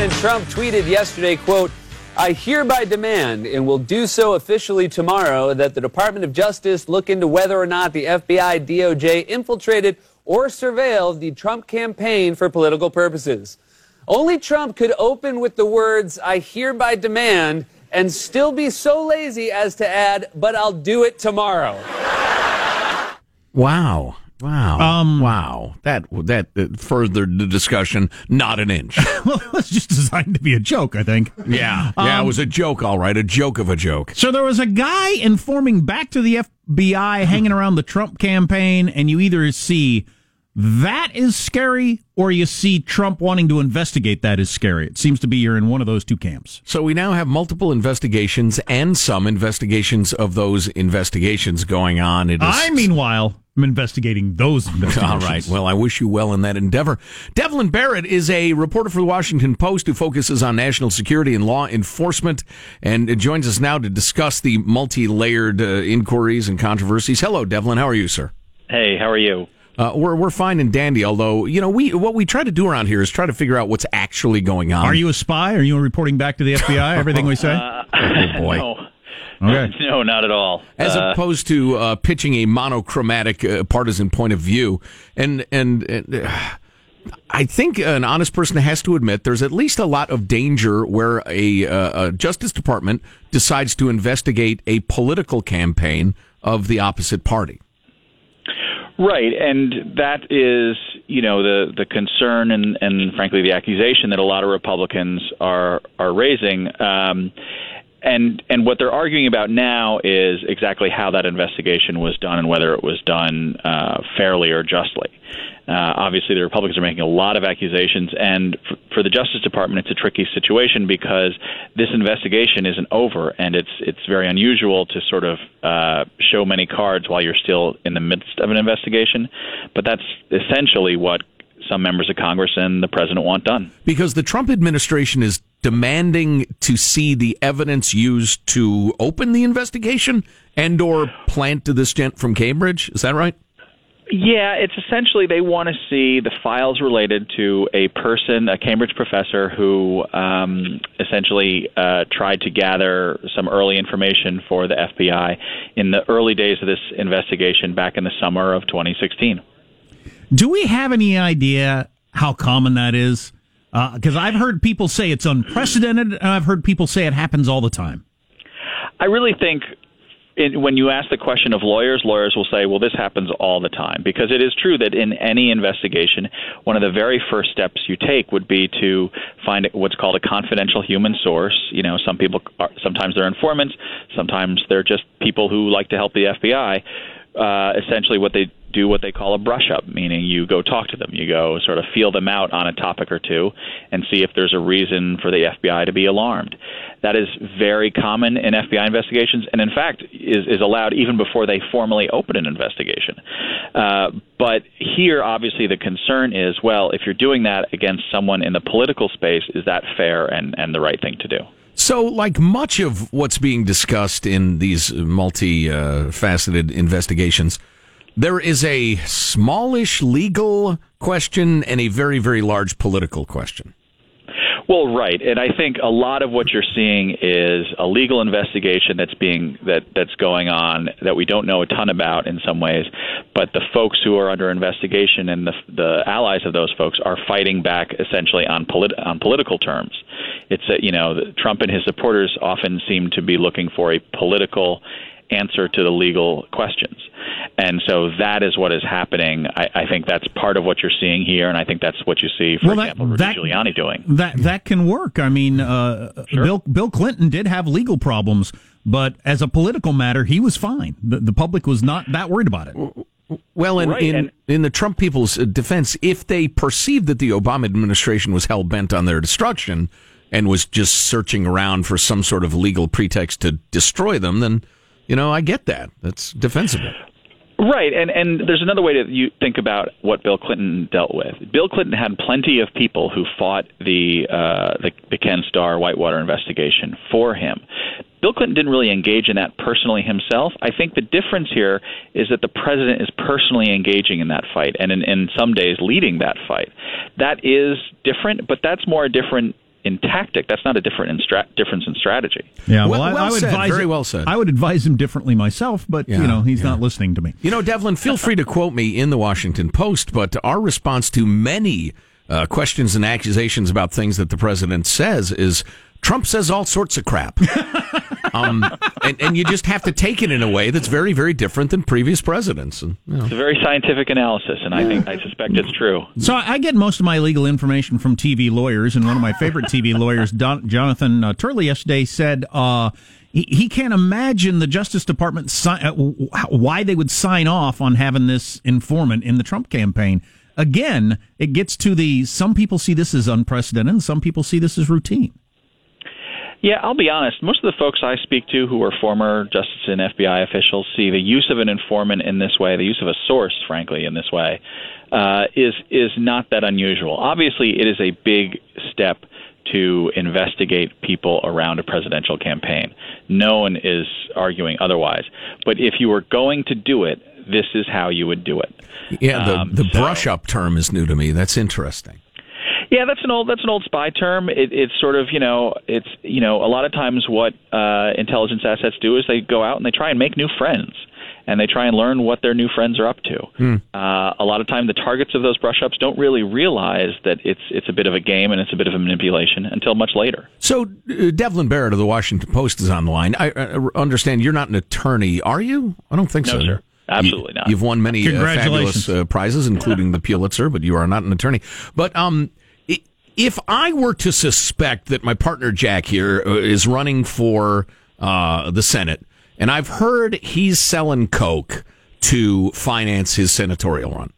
President Trump tweeted yesterday, quote, I hereby demand and will do so officially tomorrow that the Department of Justice look into whether or not the FBI DOJ infiltrated or surveilled the Trump campaign for political purposes. Only Trump could open with the words, I hereby demand, and still be so lazy as to add, but I'll do it tomorrow. Wow. Wow. Um, wow. That that uh, furthered the discussion not an inch. well, it's just designed to be a joke, I think. yeah. Yeah, it Um, was a joke, all right. A joke of a joke. So there was a guy informing back to the FBI hanging around the Trump campaign, and you either see that is scary or you see Trump wanting to investigate that is scary. It seems to be you're in one of those two camps. So we now have multiple investigations and some investigations of those investigations going on. It is I, meanwhile, am investigating those investigations. All right. Well, I wish you well in that endeavor. Devlin Barrett is a reporter for the Washington Post who focuses on national security and law enforcement and joins us now to discuss the multi layered uh, inquiries and controversies. Hello, Devlin. How are you, sir? Hey, how are you? Uh, we're we're fine and dandy. Although you know we what we try to do around here is try to figure out what's actually going on. Are you a spy? Are you reporting back to the FBI everything we say? Oh boy. No. Okay. No, not at all. as Uh, opposed to uh, pitching a monochromatic uh, partisan point of view. And and, and uh, I think an honest person has to admit there's at least a lot of danger where a, uh, a Justice Department decides to investigate a political campaign of the opposite party. Right, and that is, you know, the the concern and and frankly the accusation that a lot of Republicans are are raising. Um, and and what they're arguing about now is exactly how that investigation was done and whether it was done uh, fairly or justly. Uh, obviously, the Republicans are making a lot of accusations, and for, for the Justice Department, it's a tricky situation because this investigation isn't over, and it's it's very unusual to sort of uh, show many cards while you're still in the midst of an investigation. But that's essentially what some members of Congress and the president want done. Because the Trump administration is demanding to see the evidence used to open the investigation and or plant to this gent from Cambridge. Is that right? Yeah, it's essentially they want to see the files related to a person, a Cambridge professor who um, essentially uh, tried to gather some early information for the FBI in the early days of this investigation back in the summer of 2016. Do we have any idea how common that is? Because I've heard people say it's unprecedented, and I've heard people say it happens all the time. I really think when you ask the question of lawyers, lawyers will say, well, this happens all the time. Because it is true that in any investigation, one of the very first steps you take would be to find what's called a confidential human source. You know, some people, are, sometimes they're informants, sometimes they're just people who like to help the FBI. Uh, essentially, what they do what they call a brush up, meaning you go talk to them, you go sort of feel them out on a topic or two, and see if there's a reason for the FBI to be alarmed. That is very common in FBI investigations, and in fact is is allowed even before they formally open an investigation. Uh, but here, obviously, the concern is, well, if you're doing that against someone in the political space, is that fair and and the right thing to do? So, like much of what's being discussed in these multi-faceted investigations, there is a smallish legal question and a very, very large political question. Well, right, and I think a lot of what you're seeing is a legal investigation that's being that that's going on that we don't know a ton about in some ways, but the folks who are under investigation and the the allies of those folks are fighting back essentially on polit- on political terms. It's a, you know Trump and his supporters often seem to be looking for a political answer to the legal questions. And so that is what is happening. I, I think that's part of what you're seeing here, and I think that's what you see, for Well, that- example, Rudy that- Giuliani doing. That that can work. I mean, uh, Bill Bill Clinton did have legal problems, but as a political matter, he was fine. The, the public was not that worried about it. Well, in, Right, in, and- in the Trump people's uh, defense, if they perceived that the Obama administration was hell bent on their destruction and was just searching around for some sort of legal pretext to destroy them, then, you know, I get that. That's defensible. Right, and and there's another way to you think about what Bill Clinton dealt with. Bill Clinton had plenty of people who fought the uh, the, the Ken Starr Whitewater investigation for him. Bill Clinton didn't really engage in that personally himself. I think the difference here is that the president is personally engaging in that fight and in, in some days leading that fight. That is different, but that's more a different in tactic. That's not a different in stra- difference in strategy. Yeah, well, well, I, well I would said, advise very him- well said. I would advise him differently myself, but Yeah, you know he's yeah. not listening to me. You know, Devlin, feel free to quote me in the Washington Post, but our response to many uh, questions and accusations about things that the president says is Trump says all sorts of crap. um, and, and you just have to take it in a way that's very, very different than previous presidents. And, you know. It's a very scientific analysis, and I think I suspect it's true. So I I get most of my legal information from TV lawyers, and one of my favorite TV lawyers, Don, Jonathan uh, Turley, yesterday said uh, he, he can't imagine the Justice Department si- uh, why they would sign off on having this informant in the Trump campaign. Again, it gets to the some people see this as unprecedented, and some people see this as routine. Yeah, I'll be honest. Most of the folks I speak to who are former Justice and FBI officials see the use of an informant in this way, the use of a source, frankly, in this way, uh, is is not that unusual. Obviously, it is a big step to investigate people around a presidential campaign. No one is arguing otherwise. But if you were going to do it, this is how you would do it. Yeah, the, Um, the so- brush up term is new to me. That's interesting. Yeah, that's an old that's an old spy term. It, it's sort of you know it's you know a lot of times what uh, intelligence assets do is they go out and they try and make new friends. And they try and learn what their new friends are up to. Uh, a lot of time, the targets of those brush-ups don't really realize that it's it's a bit of a game and it's a bit of a manipulation until much later. So, uh, Devlin Barrett of the Washington Post is on the line. I uh, understand you're not an attorney, are you? I don't think No, so. sir. Absolutely not. You, have won many uh, fabulous uh, prizes, including the Pulitzer, but you are not an attorney. But um, i- if I were to suspect that my partner Jack here uh, running for uh, the Senate, and I've heard he's selling coke to finance his senatorial run.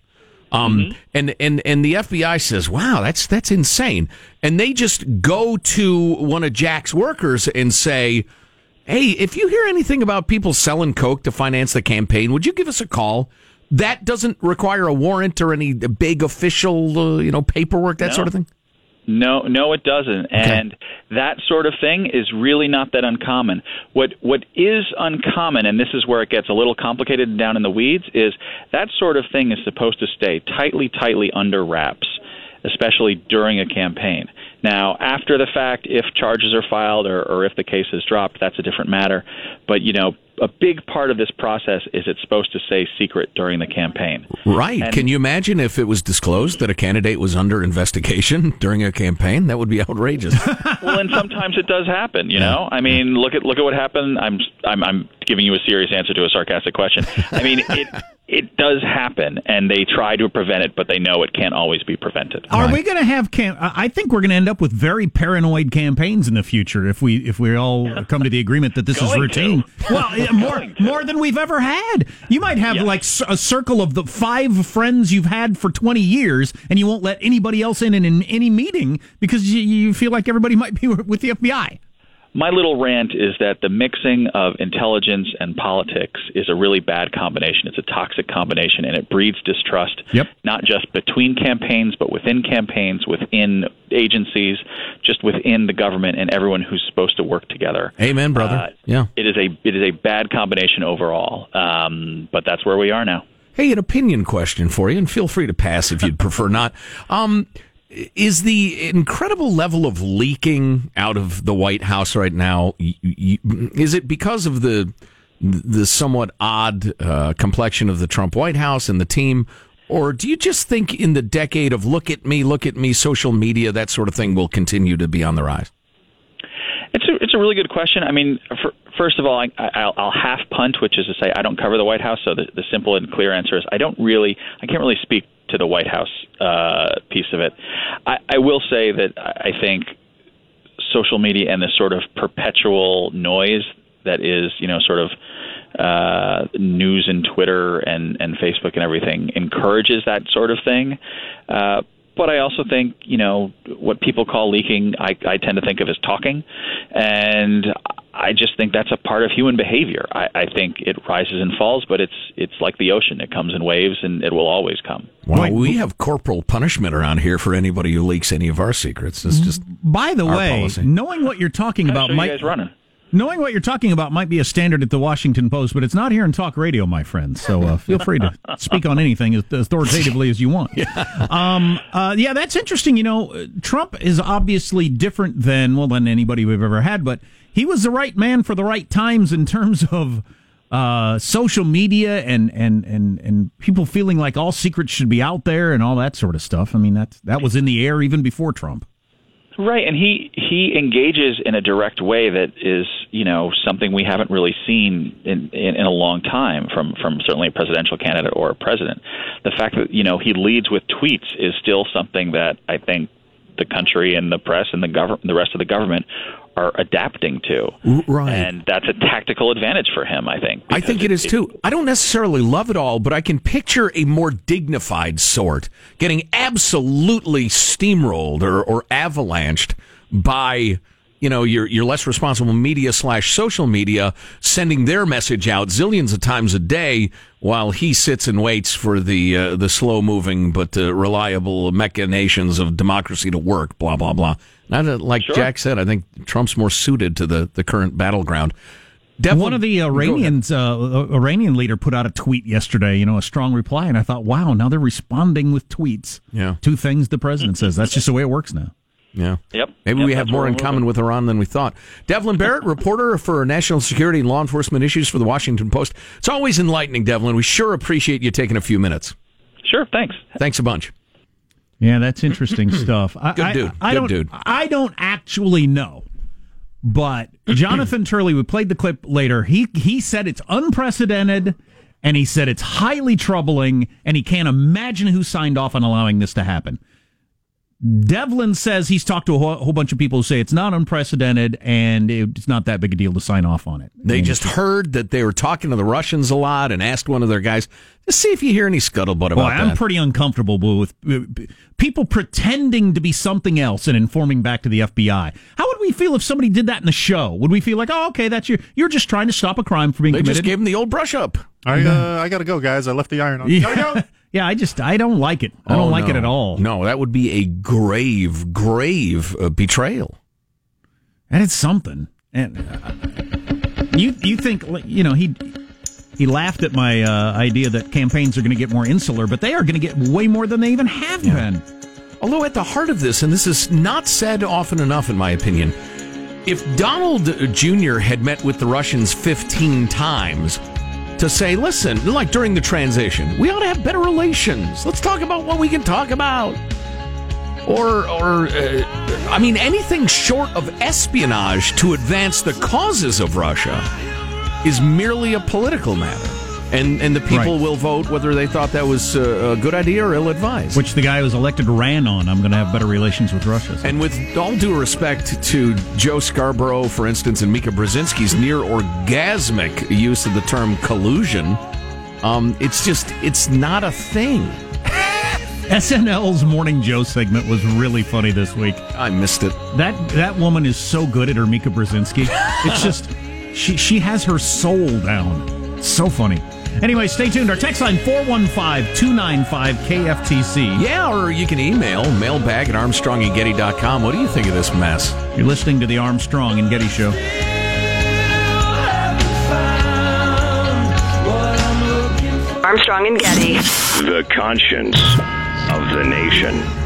Um, and, and, and the FBI says, wow, that's, that's insane. And they just go to one of Jack's workers and say, Hey, if you hear anything about people selling coke to finance the campaign, would you give us a call? That doesn't require a warrant or any big official, uh, you know, paperwork, that No. sort of thing. No, no, it doesn't. And that sort of thing is really not that uncommon. What what is uncommon, and this is where it gets a little complicated and down in the weeds, is that sort of thing is supposed to stay tightly, tightly under wraps, especially during a campaign. Now, after the fact, if charges are filed or, or if the case is dropped, that's a different matter. But you know, a big part of this process is it's supposed to stay secret during the campaign. Right. And- Can you imagine if it was disclosed that a candidate was under investigation during a campaign? That would be outrageous. well, and sometimes it does happen. You know, I mean, look at look at what happened. I'm I'm I'm giving you a serious answer to a sarcastic question. I mean, it it does happen, and they try to prevent it, but they know it can't always be prevented. Are we going to have? Cam- I I think we're going to end up with very paranoid campaigns in the future if we if we all come to the agreement that this is routine. to. Well, yeah, more more than we've ever had. You might have Yeah. like a circle of the five friends you've had for twenty years, and you won't let anybody else in in, in any meeting because you, you feel like everybody might be with the FBI. My little rant is that the mixing of intelligence and politics is a really bad combination. It's a toxic combination, and it breeds distrust. Yep. Not just between campaigns, but within campaigns, within agencies, just within the government, and everyone who's supposed to work together. Amen, brother. Uh, yeah. it is a it is a bad combination overall. Um, but that's where we are now. Hey, an opinion question for you, and feel free to pass if you'd prefer not. Um, is the incredible level of leaking out of the White House right now? Is it because of the the somewhat odd uh, complexion of the Trump White House and the team, or do you just think in the decade of "look at me, look at me" social media, that sort of thing will continue to be on the rise? It's a it's a really good question. I mean, for, first of all, I, I'll, I'll half punt, which is to say I don't cover the White House. So the, the simple and clear answer is I don't really I can't really speak to the White House uh, piece of it. I, I will say that I think social media and this sort of perpetual noise that is you know sort of uh, news and Twitter and, and Facebook and everything encourages that sort of thing. Uh, but I also think, you know, what people call leaking, I, I tend to think of as talking. And I just think that's a part of human behavior. I, I think it rises and falls, but it's it's like the ocean. It comes in waves and it will always come. Well, we have corporal punishment around here for anybody who leaks any of our secrets. It's just By the Our way, policy. knowing what you're talking about are you guys running? Knowing what you're talking about might be a standard at the Washington Post, but it's not here in talk radio, my friend. So uh, feel free to speak on anything as authoritatively as you want. Yeah. Um, uh, yeah, that's interesting. You know, Trump is obviously different than well than anybody we've ever had, but he was the right man for the right times in terms of uh, social media and, and, and, and people feeling like all secrets should be out there and all that sort of stuff. I mean, that, that was in the air even before Trump. Right, and he he engages in a direct way that is, you know, something we haven't really seen in, in in a long time from from certainly a presidential candidate or a president. The fact that you know he leads with tweets is still something that I think the country and the press and the government, the rest of the government, are adapting to. Right. And that's a tactical advantage for him, I think. I think it, it is too. I don't necessarily love it all, but I can picture a more dignified sort getting absolutely steamrolled or, or avalanched by you know your your less responsible media slash social media sending their message out zillions of times a day while he sits and waits for the uh, the slow moving but uh, reliable machinations of democracy to work blah blah blah now like sure. Jack said I think Trump's more suited to the the current battleground Devlin, One of the Iranians, uh, Iranian leader, put out a tweet yesterday. You know, a strong reply, and I thought, wow, now they're responding with tweets. Yeah, two things the president says. That's just the way it works now. Yeah. Yep. Maybe yep, we have more in common with Iran than we thought. Devlin Barrett, reporter for national security and law enforcement issues for the Washington Post. It's always enlightening, Devlin. We sure appreciate you taking a few minutes. Sure. Thanks. Thanks a bunch. Yeah, that's interesting stuff. I, Good dude. I, I, Good dude. I don't actually know, but Jonathan Turley, we played the clip later. He he said it's unprecedented, and he said it's highly troubling, and he can't imagine who signed off on allowing this to happen. Devlin says he's talked to a whole, whole, bunch of people who say it's not unprecedented and it's not that big a deal to sign off on it. They and just heard that they were talking to the Russians a lot and asked one of their guys, to see if you hear any scuttlebutt about well, I'm that. pretty uncomfortable with people pretending to be something else and informing back to the FBI. How would we feel if somebody did that in the show? Would we feel like, oh, okay, that's your, you're just trying to stop a crime from being they committed? just gave him the old brush up. I, uh, I gotta go, guys. I left the iron on. Yeah. Yeah, I just I don't like it. I don't oh, like no. it at all. No, that would be a grave, grave uh, betrayal. And it's something. And uh, you you think you know he he laughed at my uh, idea that campaigns are going to get more insular, but they are going to get way more than they even have yeah. been. Although at the heart of this, and this is not said often enough, in my opinion, if Donald Jr. had met with the Russians 15 times to say, listen, like during the transition, we ought to have better relations. Let's talk about what we can talk about. Or, or uh, I mean, anything short of espionage to advance the causes of Russia is merely a political matter and and the people right. will vote whether they thought that was a good idea or ill advised. Which the guy who was elected ran on. I'm going to have better relations with Russia. So. And with all due respect to Joe Scarborough, for instance, and Mika Brzezinski's near orgasmic use of the term collusion, um, it's just it's not a thing. SNL's Morning Joe segment was really funny this week. I missed it. That that woman is so good at her Mika Brzezinski. It's just she she has her soul down. So funny. Anyway, stay tuned. Our text line 415 295 KFTC. Yeah, or you can email mailbag at armstrongandgetty.com. What do you think of this mess? You're listening to the Armstrong and Getty Show. Armstrong and Getty. The conscience of the nation.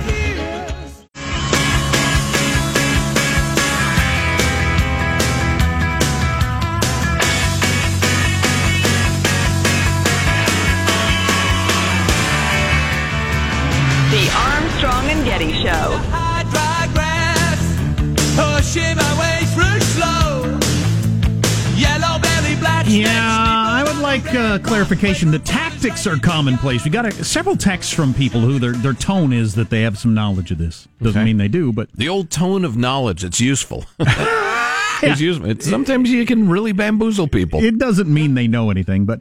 Like uh, clarification. The tactics are commonplace. We got a, several texts from people who their their tone is that they have some knowledge of this. Doesn't okay. mean they do, but the old tone of knowledge. It's useful. it's useful. It's, sometimes you can really bamboozle people. It doesn't mean they know anything, but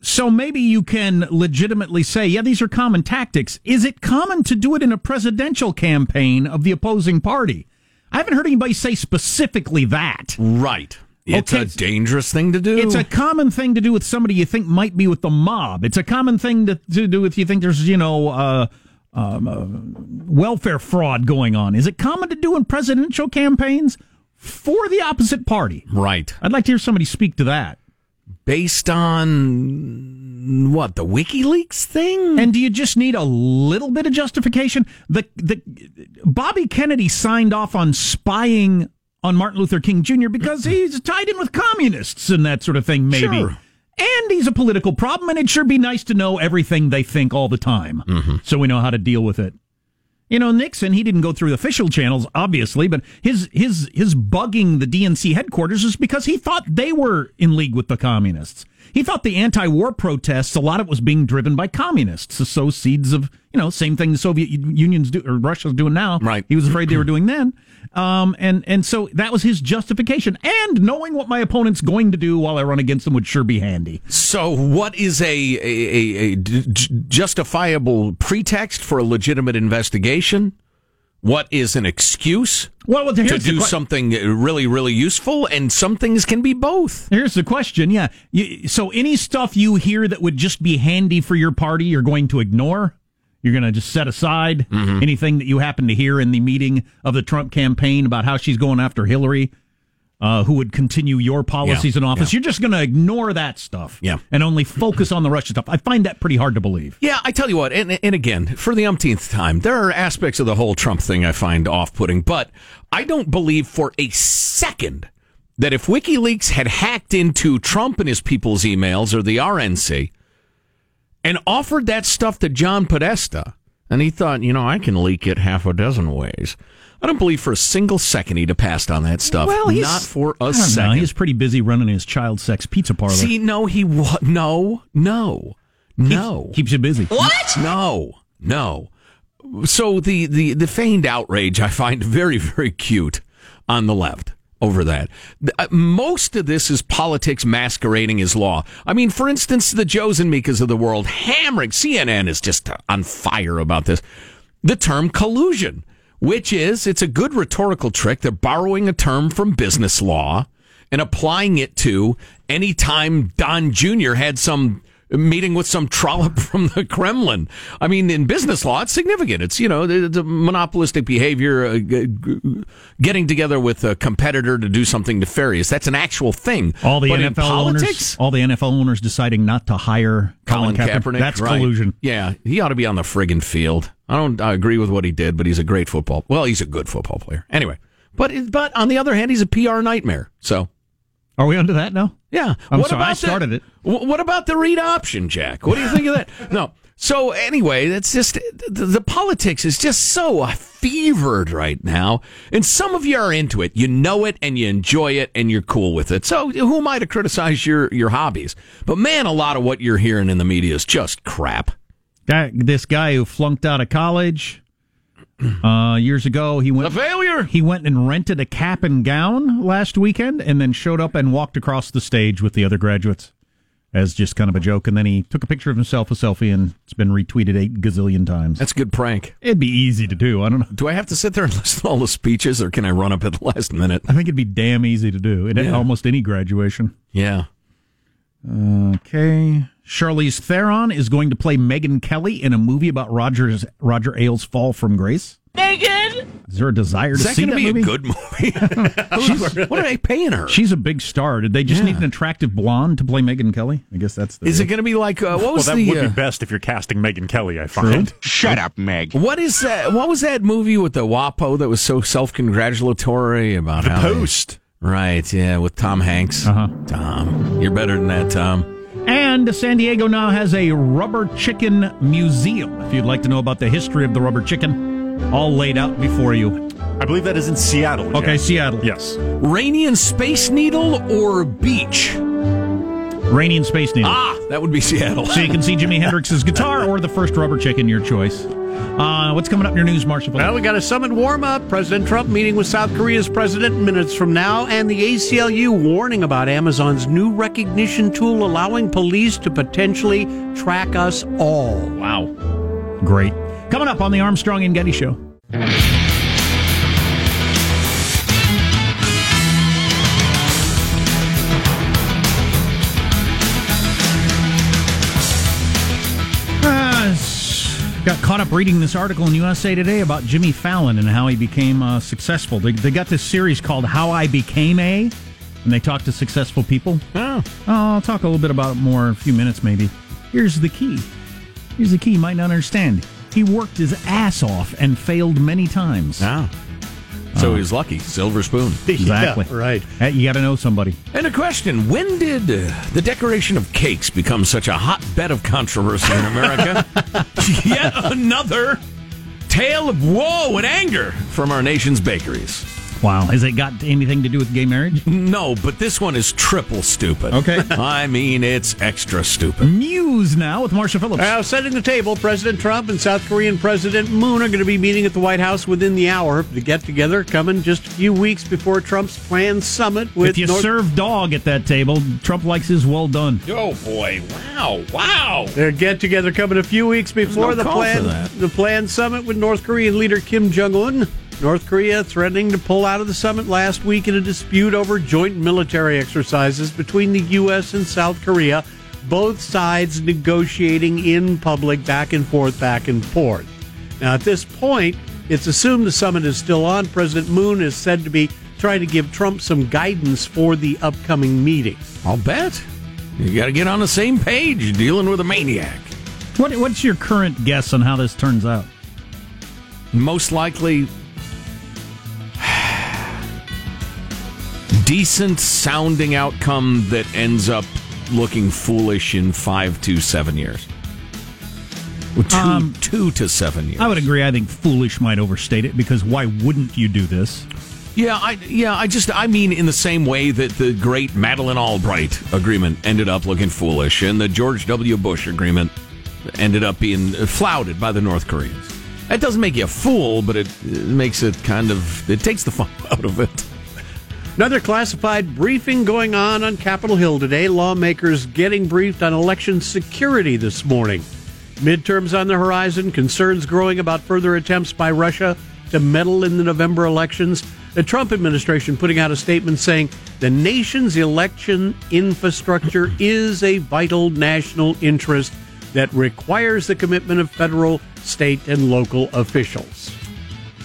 so maybe you can legitimately say, yeah, these are common tactics. Is it common to do it in a presidential campaign of the opposing party? I haven't heard anybody say specifically that. Right. It's okay. a dangerous thing to do. It's a common thing to do with somebody you think might be with the mob. It's a common thing to, to do with you think there's, you know, uh, um, uh, welfare fraud going on. Is it common to do in presidential campaigns? for the opposite party. Right. I'd like to hear somebody speak to that. Based on what the WikiLeaks thing? And do you just need a little bit of justification? The the Bobby Kennedy signed off on spying on Martin Luther King Jr. because he's tied in with communists and that sort of thing, maybe. Sure. And he's a political problem, and it'd sure be nice to know everything they think all the time, mm-hmm. so we know how to deal with it. You know, Nixon, he didn't go through the official channels, obviously, but his his his bugging the DNC headquarters is because he thought they were in league with the communists. He thought the anti-war protests, a lot of it was being driven by communists. So, so seeds of, you know, same thing the Soviet Union's do, or Russia's doing now. Right. He was afraid they were doing then. Um, and, and so that was his justification. And knowing what my opponent's going to do while I run against them would sure be handy. So, what is a a a justifiable pretext for a legitimate investigation? What is an excuse Well, well, to do que- something really, really useful? And some things can be both. Here's the question. Yeah. You, so any stuff you hear that would just be handy for your party, you're going to ignore. You're going to just set aside Mm-hmm. anything that you happen to hear in the meeting of the Trump campaign about how she's going after Hillary, uh, who would continue your policies Yeah, in office. yeah. You're just going to ignore that stuff. Yeah. And only focus on the Russia stuff. I find that pretty hard to believe. Yeah, I tell you what, and, and again, for the umpteenth time, there are aspects of the whole Trump thing I find off putting, but I don't believe for a second that if WikiLeaks had hacked into Trump and his people's emails or the RNC and offered that stuff to John Podesta, and he thought, you know, I can leak it half a dozen ways. I don't believe for a single second he'd have passed on that stuff. he's- Not for a second. know. He's pretty busy running his child sex pizza parlor. See, no, he wa- no, no, no. Keeps you busy. What? No, no. So the, the, the feigned outrage I find very, very cute on the left over that. Uh, Most of this is politics masquerading as law. I mean, for instance, the Joes and Mikas of the world hammering, CNN is just uh, on fire about this. The term collusion, which is, it's a good rhetorical trick. They're borrowing a term from business law and applying it to any time Don Jr. had some meeting with some trollop from the Kremlin. I mean, in business law, it's significant. It's, you know, the, monopolistic behavior, uh, getting together with a competitor to do something nefarious. That's an actual thing. All the But in NFL owners, all the NFL owners deciding not to hire Colin Kaepernick, That's right. collusion. Yeah, he ought to be on the friggin' field. I don't I agree with what he did, but he's a great football. Well, he's a good football player. Anyway, but but on the other hand, he's a PR nightmare. So Are we onto that now? yeah. I'm what sorry, I about started the, it. What about the read option, Jack? What do you think of that? No. So anyway, that's just the, the politics is just so fevered right now, and some of you are into it. You know it, and you enjoy it, and you're cool with it. So who am I to criticize your your hobbies? But man, a lot of what you're hearing in the media is just crap. Guy, this guy who flunked out of college uh, years ago, he went A failure. he went and rented a cap and gown last weekend, and then showed up and walked across the stage with the other graduates as just kind of a joke. And then he took a picture of himself, a selfie, and it's been retweeted eight gazillion times. That's a good prank. It'd be easy to do. I don't know. Do I have to sit there and listen to all the speeches, or can I run up at the last minute? I think it'd be damn easy to do at almost any graduation. Yeah. Okay. Charlize Theron is going to play Megyn Kelly in a movie about Roger's Roger Ailes' fall from grace. Megan, is there a desire Is to that see going to that be movie? a good movie? what are they paying her? She's a big star. Did they just Yeah. need an attractive blonde to play Megyn Kelly? I guess that's the. Is it going to be like uh, what Well, was that the would uh, be best if you're casting Megyn Kelly, I find. Shut up, Meg. what is that? What was that movie with the WAPO that was so self congratulatory about The how they- Post. right? Yeah, with Tom Hanks. Uh-huh. Tom, you're better than that, Tom. And San Diego now has a rubber chicken museum. If you'd like to know about the history of the rubber chicken, all laid out before you. I believe that is in Seattle. Okay, Jack. Seattle. Yes. Rainy and Space Needle or Beach? Rainy and Space Needle. Ah, that would be Seattle. So you can see Jimi Hendrix's guitar or the first rubber chicken, your choice. Uh, what's coming up in your news, Marshall? Well, we got a summit warm up. President Trump meeting with South Korea's president minutes from now, and the ACLU warning about Amazon's new recognition tool allowing police to potentially track us all. Wow. Great. Coming up on the Armstrong and Getty Show. Got caught up reading this article in USA Today about Jimmy Fallon and how he became uh, successful. They, they got this series called How I Became A, and they talk to successful people. Oh. Oh, I'll talk a little bit about it more in a few minutes, maybe. Here's the key. Here's the key you might not understand. He worked his ass off and failed many times. Ah. So he's lucky. Silver spoon. Exactly. Yeah, right. Hey, You got to know somebody. And a question When did uh, the decoration of cakes become such a hotbed of controversy in America? Yet another tale of woe and anger from our nation's bakeries. Wow. Has it got anything to do with gay marriage? No, but this one is triple stupid. Okay. I mean, it's extra stupid. News now with Marshall Phillips. Now, setting the table, President Trump and South Korean President Moon are going to be meeting at the White House within the hour. The get together coming just a few weeks before Trump's planned summit with if you North- serve dog at that table, Trump likes his well done. Oh, boy. Wow. Wow. Their get together coming a few weeks before no the call for plan the planned summit with North Korean leader Kim Jong Un. North Korea threatening to pull out of the summit last week in a dispute over joint military exercises between the U.S. and South Korea. Both sides negotiating in public, back and forth, back and forth. Now, at this point, it's assumed the summit is still on. President Moon is said to be trying to give Trump some guidance for the upcoming meeting. I'll bet. You got to get on the same page dealing with a maniac. What, what's your current guess on how this turns out? Most likely, decent sounding outcome that ends up looking foolish in five to seven years. Well, Two, Um, two to seven years. I would agree. I think foolish might overstate it because why wouldn't you do this? Yeah, I yeah, I just I mean in the same way that the great Madeleine Albright agreement ended up looking foolish and the George W. Bush agreement ended up being flouted by the North Koreans. That doesn't make you a fool, but it, it makes it kind of it takes the fun out of it. Another classified briefing going on on Capitol Hill today. Lawmakers getting briefed on election security this morning. Midterms on the horizon, concerns growing about further attempts by Russia to meddle in the November elections. The Trump administration putting out a statement saying the nation's election infrastructure is a vital national interest that requires the commitment of federal, state, and local officials.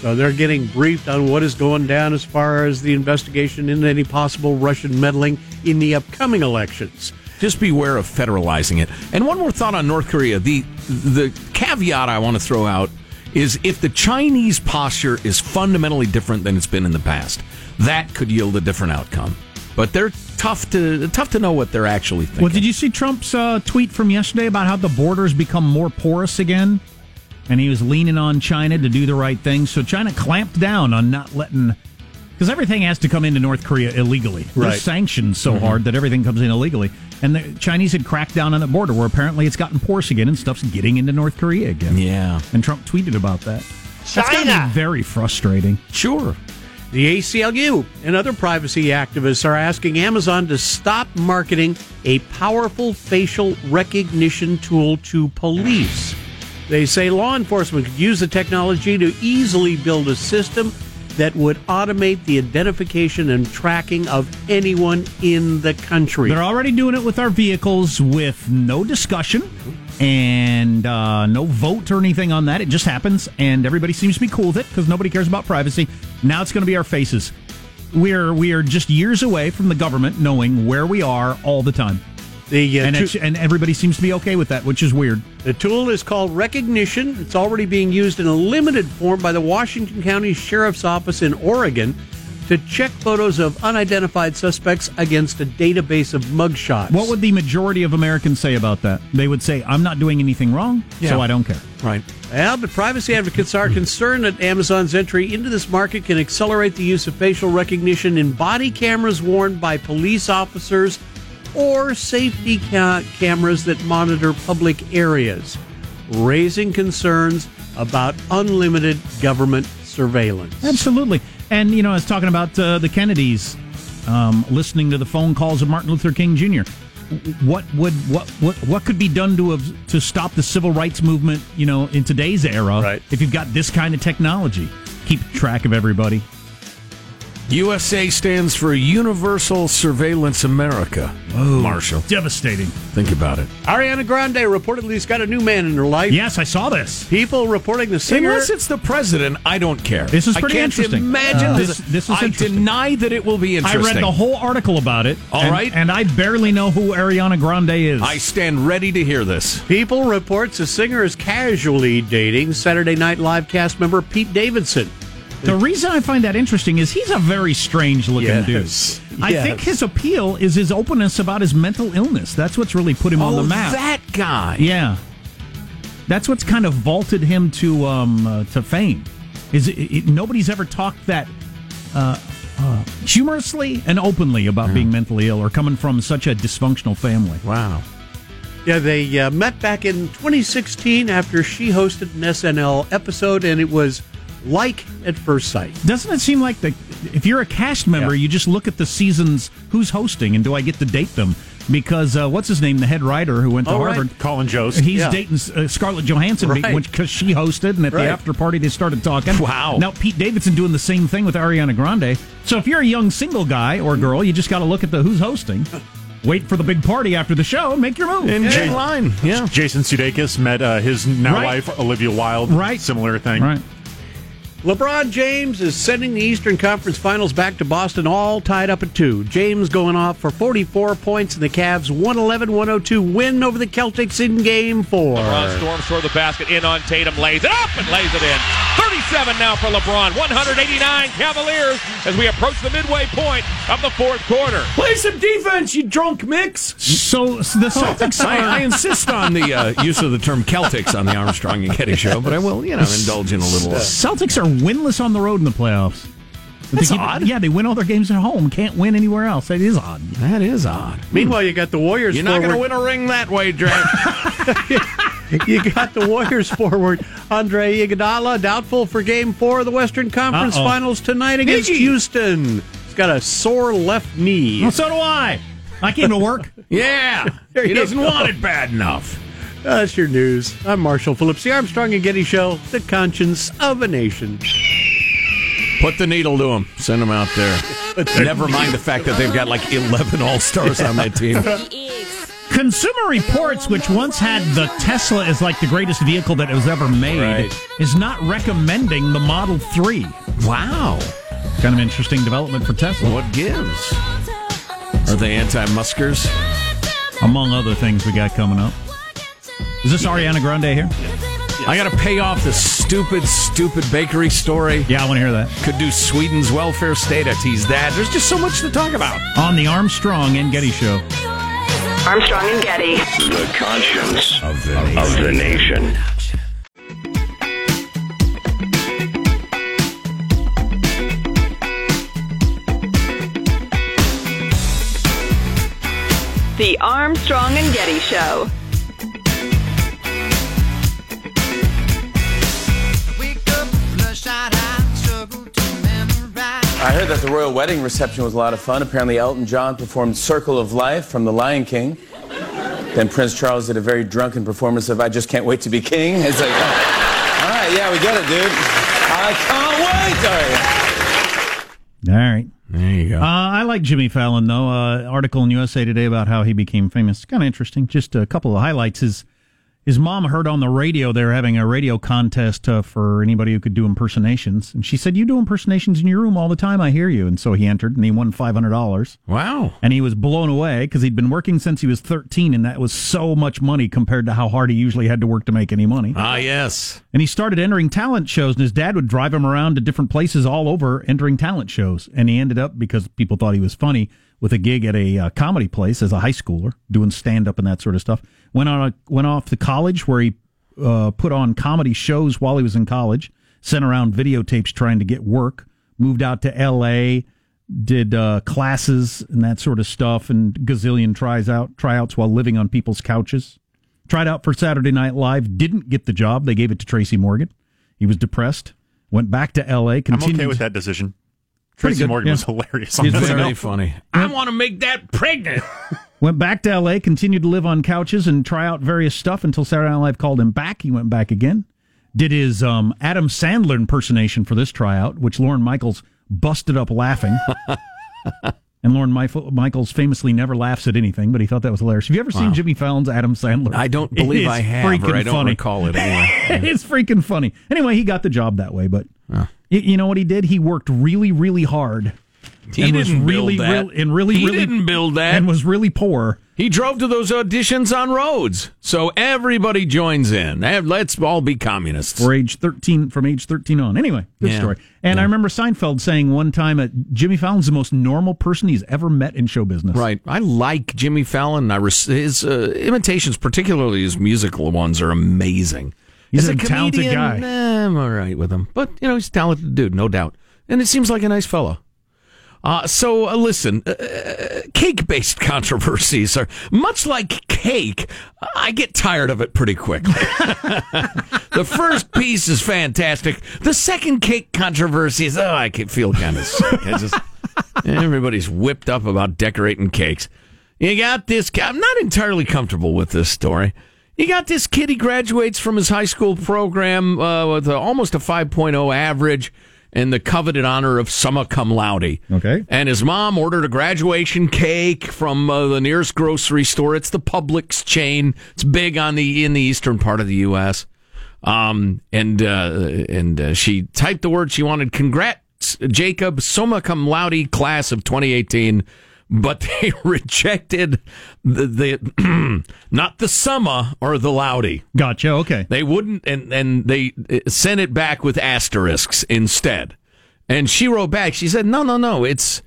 So they're getting briefed on what is going down as far as the investigation into any possible Russian meddling in the upcoming elections. Just beware of federalizing it. And one more thought on North Korea. The the caveat I want to throw out is if the Chinese posture is fundamentally different than it's been in the past, that could yield a different outcome. But they're tough to tough to know what they're actually thinking. Well, did you see Trump's uh, tweet from yesterday about how the borders become more porous again? And he was leaning on China to do the right thing. So China clamped down on not letting. Because everything has to come into North Korea illegally. They're Right. sanctioned so mm-hmm. hard that everything comes in illegally. And the Chinese had cracked down on the border where apparently it's gotten porous again and stuff's getting into North Korea again. Yeah. And Trump tweeted about that. That's got to be very frustrating. Sure. The ACLU and other privacy activists are asking Amazon to stop marketing a powerful facial recognition tool to police. They say law enforcement could use the technology to easily build a system that would automate the identification and tracking of anyone in the country. They're already doing it with our vehicles with no discussion and uh, no vote or anything on that. It just happens, and everybody seems to be cool with it because nobody cares about privacy. Now it's going to be our faces. We're we are just years away from the government knowing where we are all the time, The, uh, and tu- it's, and everybody seems to be okay with that, which is weird. The tool is called Rekognition. It's already being used in a limited form by the Washington County Sheriff's Office in Oregon to check photos of unidentified suspects against a database of mugshots. What would the majority of Americans say about that? They would say, "I'm not doing anything wrong, Yeah. so I don't care." Right. Well, but privacy advocates are concerned that Amazon's entry into this market can accelerate the use of facial recognition in body cameras worn by police officers or safety ca- cameras that monitor public areas, raising concerns about unlimited government surveillance. Absolutely. And, you know, I was talking about uh, the Kennedys um, listening to the phone calls of Martin Luther King Jr. What would what what what could be done to to stop the civil rights movement? You know, in today's era, Right. if you've got this kind of technology, keep track of everybody. USA stands for Universal Surveillance America. Oh, Marshall, Devastating. think about it. Ariana Grande reportedly has got a new man in her life. Yes, I saw this. People reporting the singer. Unless it's the president, I don't care. This is I can't interesting. Imagine Uh, this. this- this is I deny that it will be interesting. I read the whole article about it. All and, right. and I barely know who Ariana Grande is. I stand ready to hear this. People reports the singer is casually dating Saturday Night Live cast member Pete Davidson. The reason I find that interesting is he's a very strange looking Yes. dude. I Yes. think his appeal is his openness about his mental illness. That's what's really put him on the Oh, map. that guy. Yeah, that's what's kind of vaulted him to um, uh, to fame. Is it, it, nobody's ever talked that uh, uh, humorously and openly about being mentally ill or coming from such a dysfunctional family. Wow. Yeah, they uh, met back in 2016 after she hosted an SNL episode, and it was like at first sight. Doesn't it seem like the if you're a cast member, Yeah. you just look at the seasons, who's hosting, and do I get to date them? Because uh, what's his name, the head writer who went to Oh, right. Harvard, Colin Jost. He's Yeah. dating uh, Scarlett Johansson Right. because she hosted, and at Right. the after party they started talking. Wow. Now Pete Davidson doing the same thing with Ariana Grande. So if you're a young single guy or girl, you just got to look at the who's hosting, wait for the big party after the show, and make your move. In Yeah. line. Yeah. Jason Sudeikis met uh, his now Right. wife Olivia Wilde. Right. Similar thing. Right. LeBron James is sending the Eastern Conference Finals back to Boston, all tied up at two. James going off for 44 points, in the Cavs 111 102 win over the Celtics in game four. LeBron storms toward the basket, in on Tatum, lays it up and lays it in. 37 now for LeBron, 189 Cavaliers as we approach the midway point of the fourth quarter. Play some defense, you drunk mix. So, so the Celtics I, are. I insist on the uh, use of the term Celtics on the Armstrong and Getty show, but I will, you know, indulge in a little. Uh, Celtics are winless on the road in the playoffs. That's they keep- odd. Yeah, they win all their games at home. Can't win anywhere else. That is odd. that is odd. Meanwhile, you got the Warriors You're not going to win a ring that way, Drake. You got the Warriors forward. Andre Iguodala doubtful for Game Four of the Western Conference Uh-oh. Finals tonight against Iggy. Houston. He's got a sore left knee. Well, so do I. I came to work. yeah. There He doesn't go. want it bad enough. That's your news. I'm Marshall Phillips, the Armstrong and Getty Show, the conscience of a nation. Put the needle to him. Send him out there. Never mind the fact that they've got like 11 All Stars on that team. Consumer Reports, which once had the Tesla as like the greatest vehicle that was ever made, Right. is not recommending the Model 3. Wow. Kind of interesting development for Tesla, What gives? Are they anti muskers? among other things we got coming up. Is this Ariana Grande here? I got to pay off this stupid, stupid bakery story. Yeah, I want to hear that. Could do Sweden's welfare state. I tease that. There's just so much to talk about. On the Armstrong and Getty Show. Armstrong and Getty. The conscience Of the of the nation. The Armstrong and Getty Show. I heard that the royal wedding reception was a lot of fun. Apparently, Elton John performed Circle of Life from The Lion King. Then Prince Charles did a very drunken performance of I Just Can't Wait to Be King. It's like, oh, all right, yeah, we get it, dude. I can't wait. All right. All right. There you go. Uh, I like Jimmy Fallon, though. Uh, article in USA Today about how he became famous. Kind of interesting. Just a couple of highlights. His his mom heard on the radio they were having a radio contest uh, for anybody who could do impersonations, and she said, "You do impersonations in your room all the time. I hear you." And so he entered, and he won five hundred dollars. wow. And he was blown away because he'd been working since he was thirteen, and that was so much money compared to how hard he usually had to work to make any money. Ah, yes. And he started entering talent shows, and his dad would drive him around to different places all over entering talent shows. And he ended up, because people thought he was funny, with a gig at a uh, comedy place as a high schooler, doing stand up and that sort of stuff. Went on a, went off to college where he uh, put on comedy shows while he was in college. Sent around videotapes trying to get work. Moved out to L.A. Did uh, classes and that sort of stuff, and gazillion tries out tryouts while living on people's couches. Tried out for Saturday Night Live, didn't get the job. They gave it to Tracy Morgan. He was depressed. Went back to L.A. I'm Continued. okay with that decision. Tracy Morgan yeah. was hilarious. On He's very Very funny. I want to make that pregnant. Went back to L.A., continued to live on couches and try out various stuff until Saturday Night Live called him back. He went back again. Did his um, Adam Sandler impersonation for this tryout, which Lorne Michaels busted up laughing. and Lorne Michaels famously never laughs at anything, but he thought that was hilarious. Have you ever seen Jimmy Fallon's Adam Sandler? I don't believe I have, or freaking I don't funny. recall it it's freaking funny. Anyway, he got the job that way, but y- you, know what he did? He worked really, really hard. He and didn't really, build that. real- and really, He really, didn't build that. and was really poor. He drove to those auditions on roads, so everybody joins in. Eh, Let's all be communists. for age 13 from age 13 on anyway good Yeah. story and i remember seinfeld saying one time uh, jimmy fallon's the most normal person he's ever met in show business Right. I like Jimmy Fallon. I res- his uh, imitations, particularly his musical ones, are amazing. He's As a talented comedian, guy. nah, I'm all right with him. But, you know, he's a talented dude, no doubt. And it seems like a nice fellow. Uh, so, uh, listen, uh, cake based controversies are much like cake. I get tired of it pretty quickly. the first piece is fantastic. The second cake controversy is, oh, I can feel kind of sick. Just, everybody's whipped up about decorating cakes. You got this. I'm not entirely comfortable with this story. You got this kid. He graduates from his high school program uh, with a, almost a 5.0 average and the coveted honor of summa cum laude. Okay. And his mom ordered a graduation cake from uh, the nearest grocery store. It's the Publix chain. It's big on the in the eastern part of the U.S. Um, and uh, and uh, she typed the word she wanted. Congrats, Jacob, summa cum laude class of 2018. But they rejected the, the not the summa or the laude. gotcha okay They wouldn't, and and they uh, sent it back with asterisks instead. And she wrote back. She said, "No, no, no. It's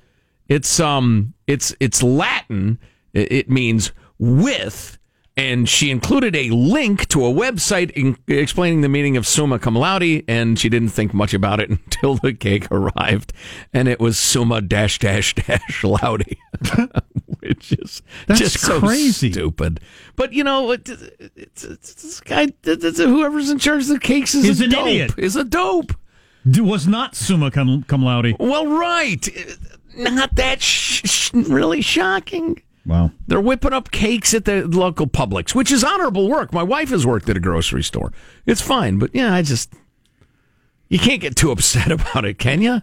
it's um it's it's Latin. It means with." And she included a link to a website in, explaining the meaning of summa cum laude, and she didn't think much about it until the cake arrived, and it was summa dash dash dash laude, which is That's just so crazy. stupid. But you know, it, it's, it's, this guy, it's, whoever's in charge of the cakes is He's a an dope. idiot. Is a dope. D- was not summa cum, cum laude Well, right. Not that sh- sh- really shocking. Wow They're whipping up cakes at the local Publix, which is honorable work. My wife has worked at a grocery store. It's fine, but yeah, I just you can't get too upset about it, can you?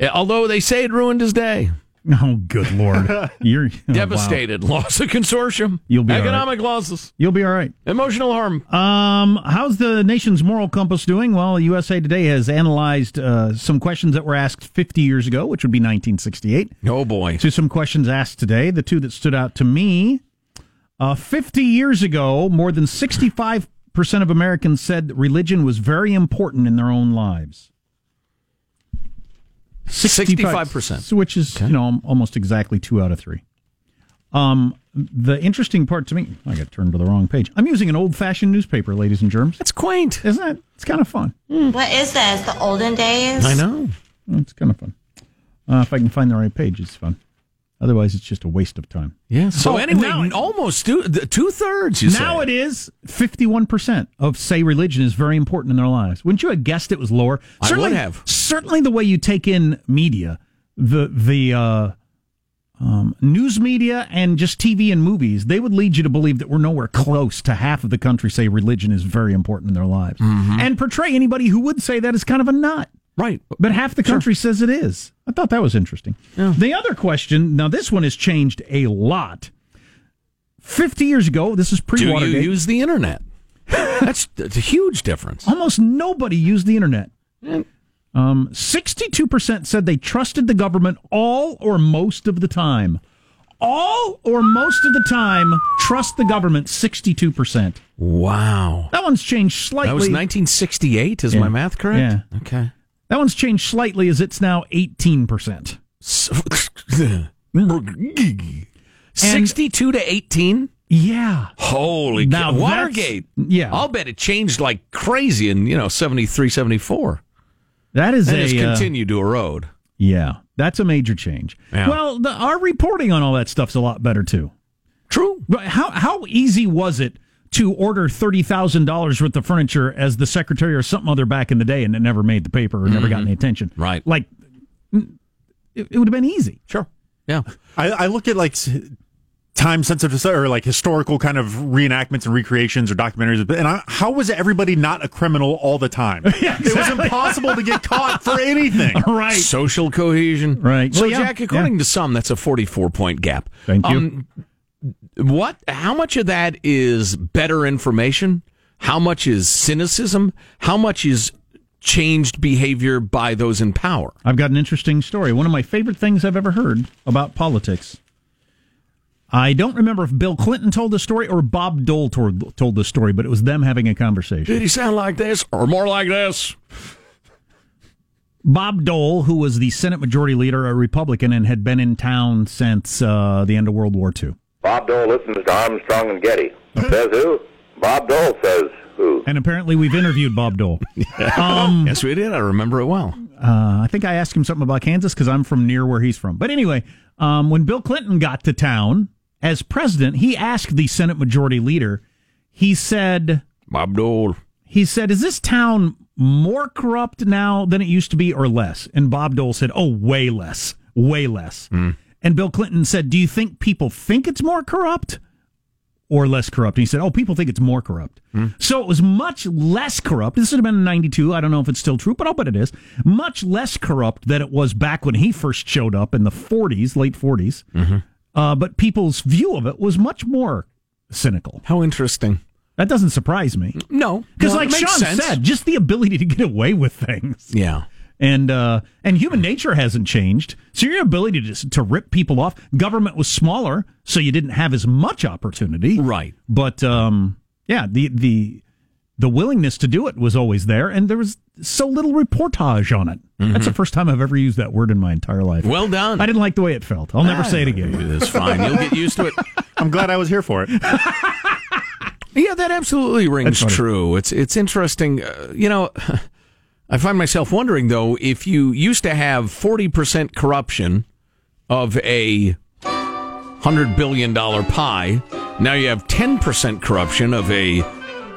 Eh, although they say it ruined his day. oh good lord you're oh, wow. Devastated. Loss of consortium. You'll be all economic losses. you'll be all right Emotional harm. Um, how's the nation's moral compass doing? Well, USA Today has analyzed uh, some questions that were asked 50 years ago, which would be 1968, oh boy. to some questions asked today. The two that stood out to me uh, 50 years ago, more than 65% of Americans said that religion was very important in their own lives. 65%. Which is, you know, almost exactly two out of three. Um, the interesting part to me, I got turned to the wrong page. I'm using an old fashioned newspaper, ladies and germs. That's quaint. Isn't it? It's kind of fun. What is this? The olden days? I know. It's kind of fun. Uh, if I can find the right page, it's fun. Otherwise, it's just a waste of time. Yeah. So Oh, anyway, now- almost two two thirds. Now say. it is 51% of say religion is very important in their lives. Wouldn't you have guessed it was lower? I certainly, would have. Certainly the way you take in media, the the uh, um, news media and just TV and movies, they would lead you to believe that we're nowhere close to half of the country say religion is very important in their lives. Mm-hmm. And portray anybody who would say that as kind of a nut. Right. But half the country says it is. I thought that was interesting. The other question, now this one has changed a lot. 50 years ago, this is pre Do you use the internet? That's, that's a huge difference. Almost nobody used the internet. Um, 62% said they trusted the government all or most of the time. All or most of the time, trust the government, 62%. Wow. That one's changed slightly. That was 1968. Is Yeah. my math correct? Yeah. Okay. That one's changed slightly as it's now 18%. 62 to 18? Yeah. Holy Now cow. Watergate. yeah. I'll bet it changed like crazy in, you know, 73, 74. That is And a uh, continued to erode. Yeah, that's a major change. Yeah. Well, the, our reporting on all that stuff's a lot better too. True. But how how easy was it to order thirty thousand dollars worth of furniture as the secretary or something other back in the day, and it never made the paper or never got any attention? Mm-hmm. Right. Like it, it would have been easy. Sure. Yeah. I, I look at like time sensitive or like historical kind of reenactments and recreations or documentaries. And I, how was everybody not a criminal all the time? Yeah, It was impossible to get caught for anything. right. Social cohesion. Right. So, Well, yeah, Jack, according yeah. to some, that's a 44 point gap. Thank you. Um, what? How much of that is better information? How much is cynicism? How much is changed behavior by those in power? I've got an interesting story. One of my favorite things I've ever heard about politics. I don't remember if Bill Clinton told the story or Bob Dole told, told the story, but it was them having a conversation. Did he sound like this or more like this? Bob Dole, who was the Senate Majority Leader, a Republican, and had been in town since uh, the end of World War II. Bob Dole listens to Armstrong and Getty. Says who? Bob Dole says who? And apparently, we've interviewed Bob Dole. Um, yes, we did. I remember it well. Uh, I think I asked him something about Kansas because I'm from near where he's from. But anyway, um, when Bill Clinton got to town as president, he asked the Senate Majority Leader. He said, Bob Dole. He said, "Is this town more corrupt now than it used to be, or less?" And Bob Dole said, "Oh, way less, way less." And Bill Clinton said, "Do you think people think it's more corrupt?" Or less corrupt. And he said, Oh, people think it's more corrupt. So it was much less corrupt. This would have been in 92. I don't know if it's still true, but I'll bet it is. Much less corrupt than it was back when he first showed up in the 40s, late 40s. Uh, but people's view of it was much more cynical. How interesting. That doesn't surprise me. No, Because, like Sean sense. said, just the ability to get away with things. Yeah. And uh, and human nature hasn't changed. So your ability to to rip people off. Government was smaller, so you didn't have as much opportunity. Right. But um, yeah, the the the willingness to do it was always there, and there was so little reportage on it. That's the first time I've ever used that word in my entire life. Well done. I didn't like the way it felt. I'll never say it again. It's fine. You'll get used to it. I'm glad I was here for it. Yeah, that absolutely rings true. It's it's interesting. Uh, you know, I find myself wondering though if you used to have forty percent corruption of a hundred billion dollar pie, now you have ten percent corruption of a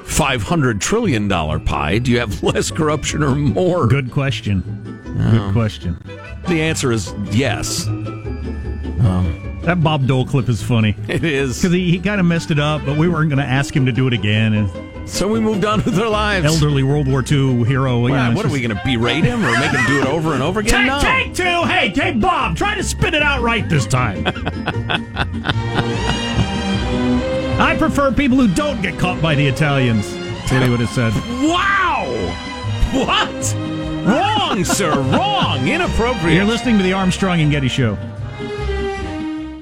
five hundred trillion dollar pie. Do you have less corruption or more? Good question. Good oh. question. The answer is yes. Um, that Bob Dole clip is funny It is. because he, he kind of messed it up, but we weren't going to ask him to do it again. And So we moved on with our lives. elderly World War II hero. you know, Wow, it's what are we going to berate him or make him do it over and over again? Take, no. take two. Hey, take Bob. Try to spit it out right this time. I prefer people who don't get caught by the Italians. That's what he would have said. Wow! What? Wrong, sir. Wrong. Inappropriate. You're listening to the Armstrong and Getty Show.